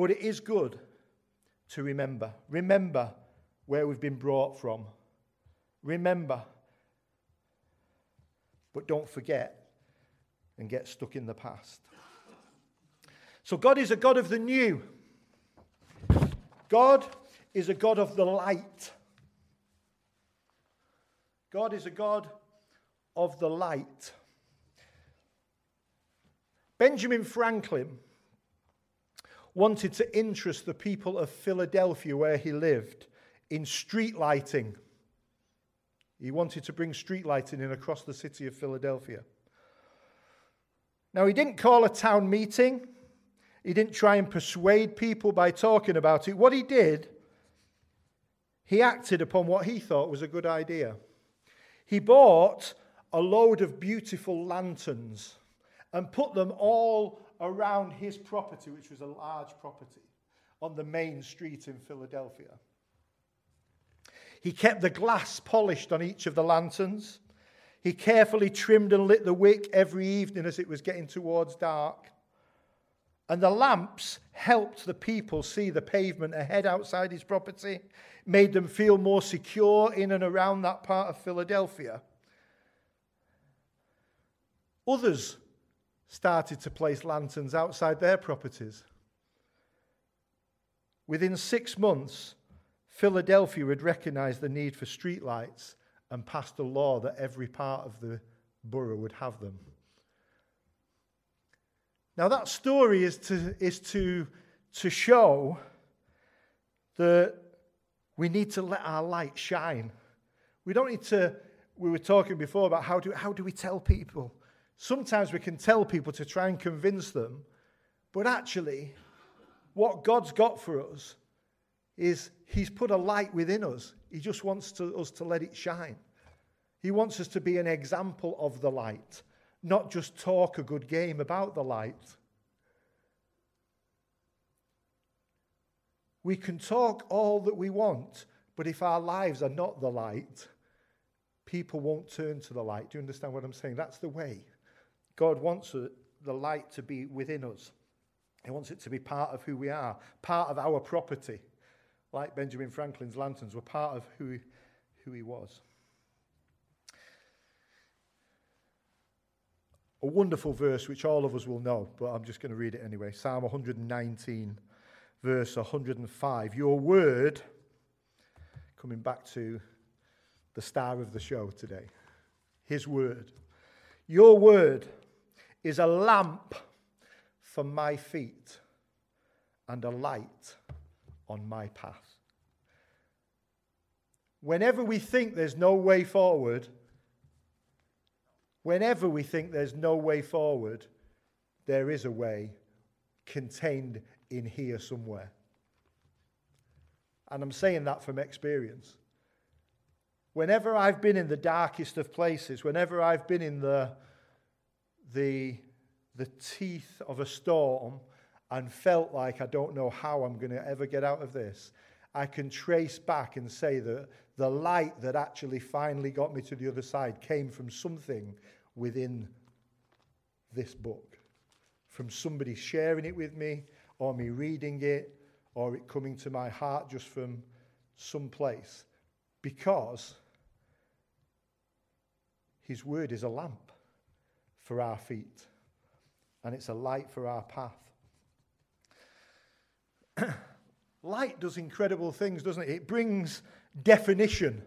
But it is good to remember. Remember where we've been brought from. Remember. But don't forget and get stuck in the past. So, God is a God of the new. God is a God of the light. God is a God of the light. Benjamin Franklin wanted to interest the people of Philadelphia, where he lived, in street lighting. He wanted to bring street lighting in across the city of Philadelphia. Now, he didn't call a town meeting. He didn't try and persuade people by talking about it. What he did, he acted upon what he thought was a good idea. He bought a load of beautiful lanterns and put them all around his property, which was a large property on the main street in Philadelphia. He kept the glass polished on each of the lanterns. He carefully trimmed and lit the wick every evening as it was getting towards dark. And the lamps helped the people see the pavement ahead outside his property, made them feel more secure in and around that part of Philadelphia. Others started to place lanterns outside their properties. Within six months, Philadelphia had recognized the need for streetlights and passed a law that every part of the borough would have them. Now, that story is to, is to, to show that we need to let our light shine. We don't need to, we were talking before about how do, how do we tell people Sometimes we can tell people to try and convince them, but actually, what God's got for us is He's put a light within us. He just wants to, us to let it shine. He wants us to be an example of the light, not just talk a good game about the light. We can talk all that we want, but if our lives are not the light, people won't turn to the light. Do you understand what I'm saying? That's the way. God wants uh, the light to be within us. He wants it to be part of who we are, part of our property. Like Benjamin Franklin's lanterns were part of who, who he was. A wonderful verse which all of us will know, but I'm just going to read it anyway. Psalm 119, verse 105. Your word, coming back to the star of the show today, his word. Your word is a lamp for my feet and a light on my path. Whenever we think there's no way forward, whenever we think there's no way forward, there is a way contained in here somewhere. And I'm saying that from experience. Whenever I've been in the darkest of places, whenever I've been in the the, the teeth of a storm and felt like I don't know how I'm going to ever get out of this, I can trace back and say that the light that actually finally got me to the other side came from something within this book. From somebody sharing it with me, or me reading it, or it coming to my heart just from some place. Because His word is a lamp for our feet, and it's a light for our path. light does incredible things, doesn't it? It brings definition.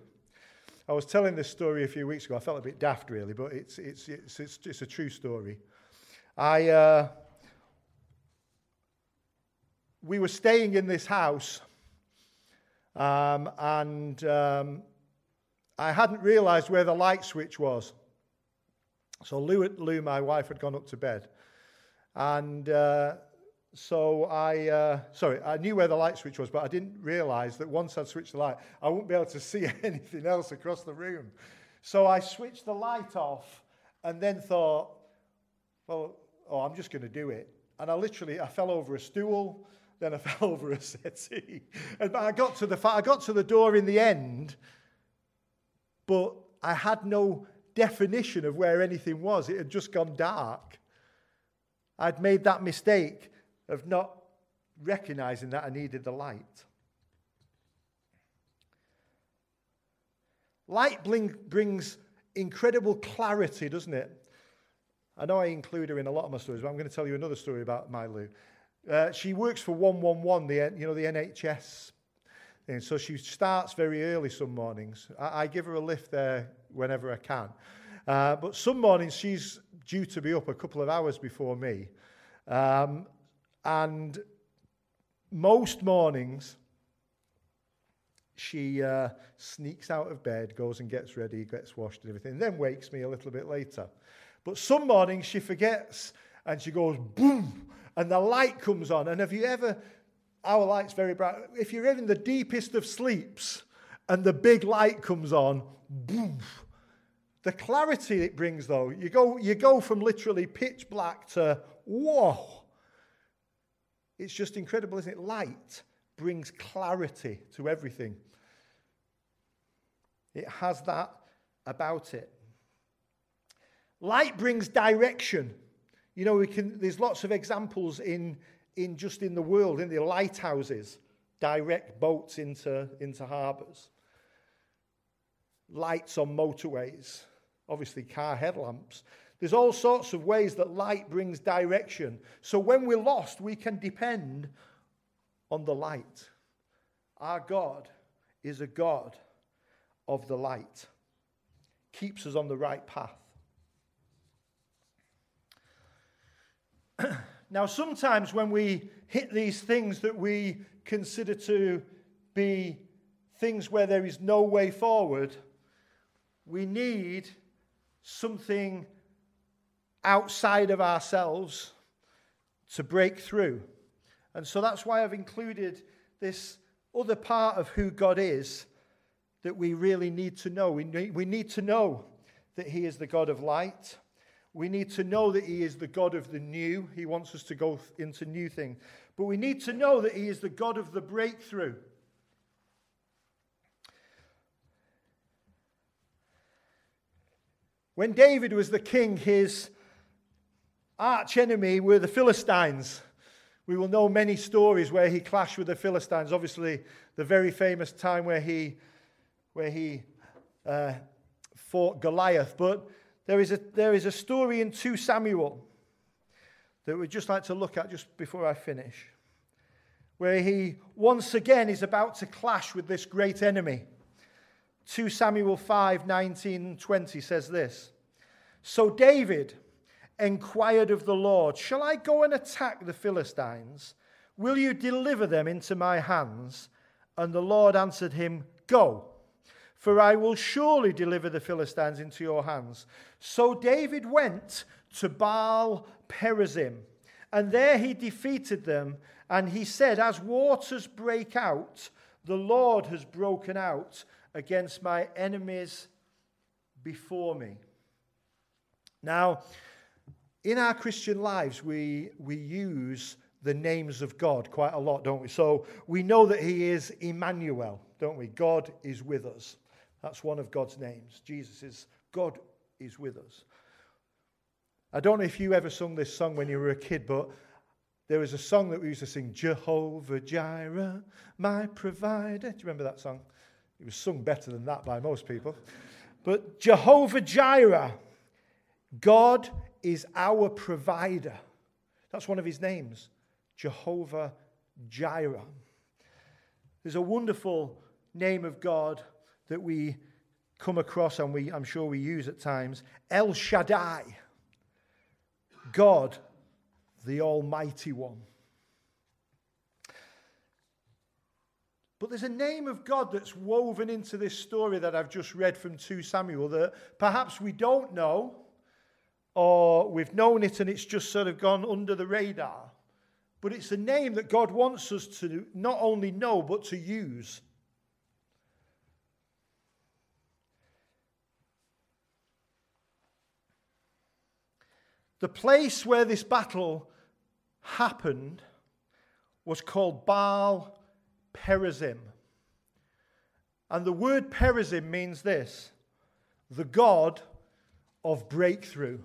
I was telling this story a few weeks ago. I felt a bit daft, really, but it's, it's, it's, it's, it's a true story. I, uh, we were staying in this house, um, and um, I hadn't realized where the light switch was. So Lou, Lou, my wife, had gone up to bed. And uh, so I, uh, sorry, I knew where the light switch was, but I didn't realize that once I'd switched the light, I wouldn't be able to see anything else across the room. So I switched the light off and then thought, well, oh, I'm just going to do it. And I literally, I fell over a stool, then I fell over a settee. And I got to the, I got to the door in the end, but I had no definition of where anything was. It had just gone dark. I'd made that mistake of not recognizing that I needed the light. Light bling, brings incredible clarity, doesn't it? I know I include her in a lot of my stories, but I'm going to tell you another story about my Lou. Uh, she works for 111, the, you know, the NHS. And so she starts very early some mornings. I, I give her a lift there whenever I can. Uh, but some mornings she's due to be up a couple of hours before me. Um, and most mornings, she uh, sneaks out of bed, goes and gets ready, gets washed and everything, and then wakes me a little bit later. But some mornings she forgets and she goes boom, and the light comes on. And have you ever, our light's very bright, if you're in the deepest of sleeps and the big light comes on, boom. The clarity it brings, though, you go, you go from literally pitch black to whoa. It's just incredible, isn't it? Light brings clarity to everything. It has that about it. Light brings direction. You know, we can, there's lots of examples in, in just in the world, in the lighthouses, direct boats into, into harbours. Lights on motorways, obviously car headlamps. There's all sorts of ways that light brings direction. So when we're lost, we can depend on the light. Our God is a God of the light, keeps us on the right path. now, sometimes when we hit these things that we consider to be things where there is no way forward, we need something outside of ourselves to break through. And so that's why I've included this other part of who God is that we really need to know. We need, to know that He is the God of light. We need to know that He is the God of the new. He wants us to go into new things. But we need to know that He is the God of the breakthrough. When David was the king, his arch enemy were the Philistines. We will know many stories where he clashed with the Philistines. Obviously, the very famous time where he, where he uh, fought Goliath. But there is, a, there is a story in 2 Samuel that we'd just like to look at just before I finish, where he once again is about to clash with this great enemy. 2 Samuel 5 19 20 says this So David inquired of the Lord, Shall I go and attack the Philistines? Will you deliver them into my hands? And the Lord answered him, Go for I will surely deliver the Philistines into your hands. So David went to Baal Perazim, and there he defeated them. And he said, As waters break out, the Lord has broken out against my enemies before me. Now, in our Christian lives, we, we use the names of God quite a lot, don't we? So we know that He is Emmanuel, don't we? God is with us. That's one of God's names. Jesus is God is with us. I don't know if you ever sung this song when you were a kid, but there was a song that we used to sing Jehovah Jireh, my provider. Do you remember that song? It was sung better than that by most people. But Jehovah Jireh, God is our provider. That's one of his names, Jehovah Jireh. There's a wonderful name of God that we come across and we, I'm sure we use at times El Shaddai, God, the Almighty One. But there's a name of God that's woven into this story that I've just read from 2 Samuel that perhaps we don't know, or we've known it and it's just sort of gone under the radar. But it's a name that God wants us to not only know, but to use. The place where this battle happened was called Baal Perazim. And the word Perazim means this the God of breakthrough.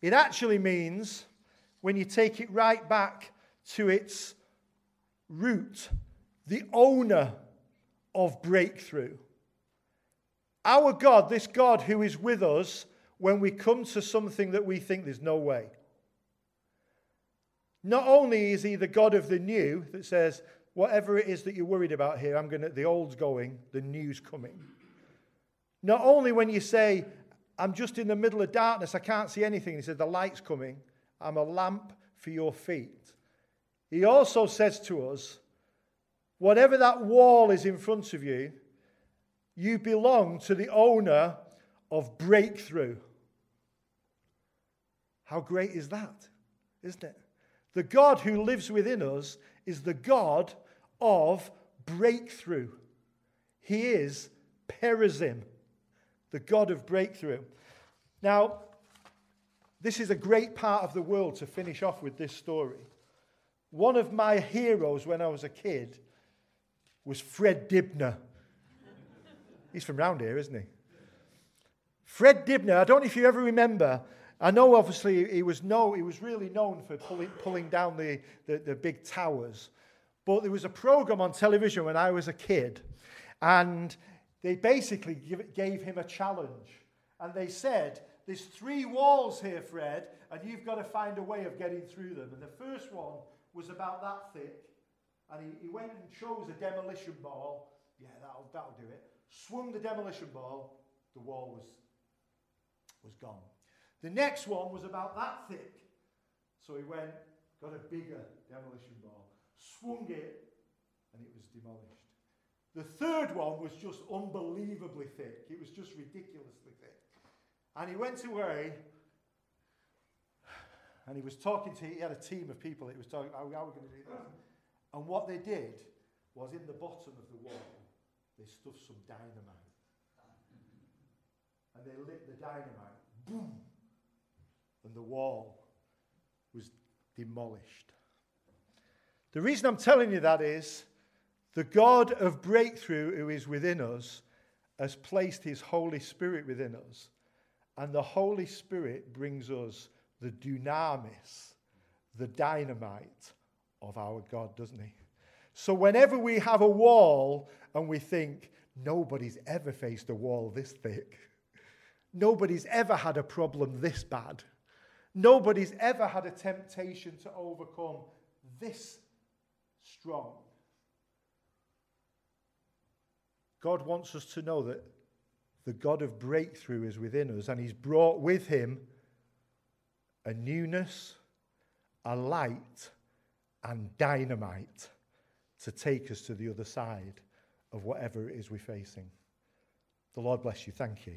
It actually means, when you take it right back to its root, the owner of breakthrough. Our God, this God who is with us when we come to something that we think there's no way. Not only is he the God of the new that says, whatever it is that you're worried about here, I'm going to, the old's going, the new's coming. Not only when you say, I'm just in the middle of darkness, I can't see anything. He said, the light's coming. I'm a lamp for your feet. He also says to us, whatever that wall is in front of you, you belong to the owner of breakthrough. How great is that? Isn't it? The God who lives within us is the God of breakthrough. He is Perazim, the God of breakthrough. Now, this is a great part of the world to finish off with this story. One of my heroes when I was a kid was Fred Dibnah. He's from round here, isn't he? Fred Dibnah, I don't know if you ever remember, I know obviously he was, no, he was really known for pulling, pulling down the, the, the big towers. But there was a program on television when I was a kid, and they basically give, gave him a challenge. And they said, There's three walls here, Fred, and you've got to find a way of getting through them. And the first one was about that thick, and he, he went and chose a demolition ball. Yeah, that'll, that'll do it. Swung the demolition ball, the wall was, was gone. The next one was about that thick. So he went, got a bigger demolition ball, swung it, and it was demolished. The third one was just unbelievably thick. It was just ridiculously thick. And he went away and he was talking to, he had a team of people he was talking about how, are we going to do this. And what they did was in the bottom of the wall, they stuffed some dynamite. And they lit the dynamite. Boom! And the wall was demolished. The reason I'm telling you that is the God of breakthrough who is within us has placed his Holy Spirit within us. And the Holy Spirit brings us the dunamis, the dynamite of our God, doesn't he? So whenever we have a wall and we think, nobody's ever faced a wall this thick, nobody's ever had a problem this bad Nobody's ever had a temptation to overcome this strong. God wants us to know that the God of breakthrough is within us, and He's brought with Him a newness, a light, and dynamite to take us to the other side of whatever it is we're facing. The Lord bless you. Thank you.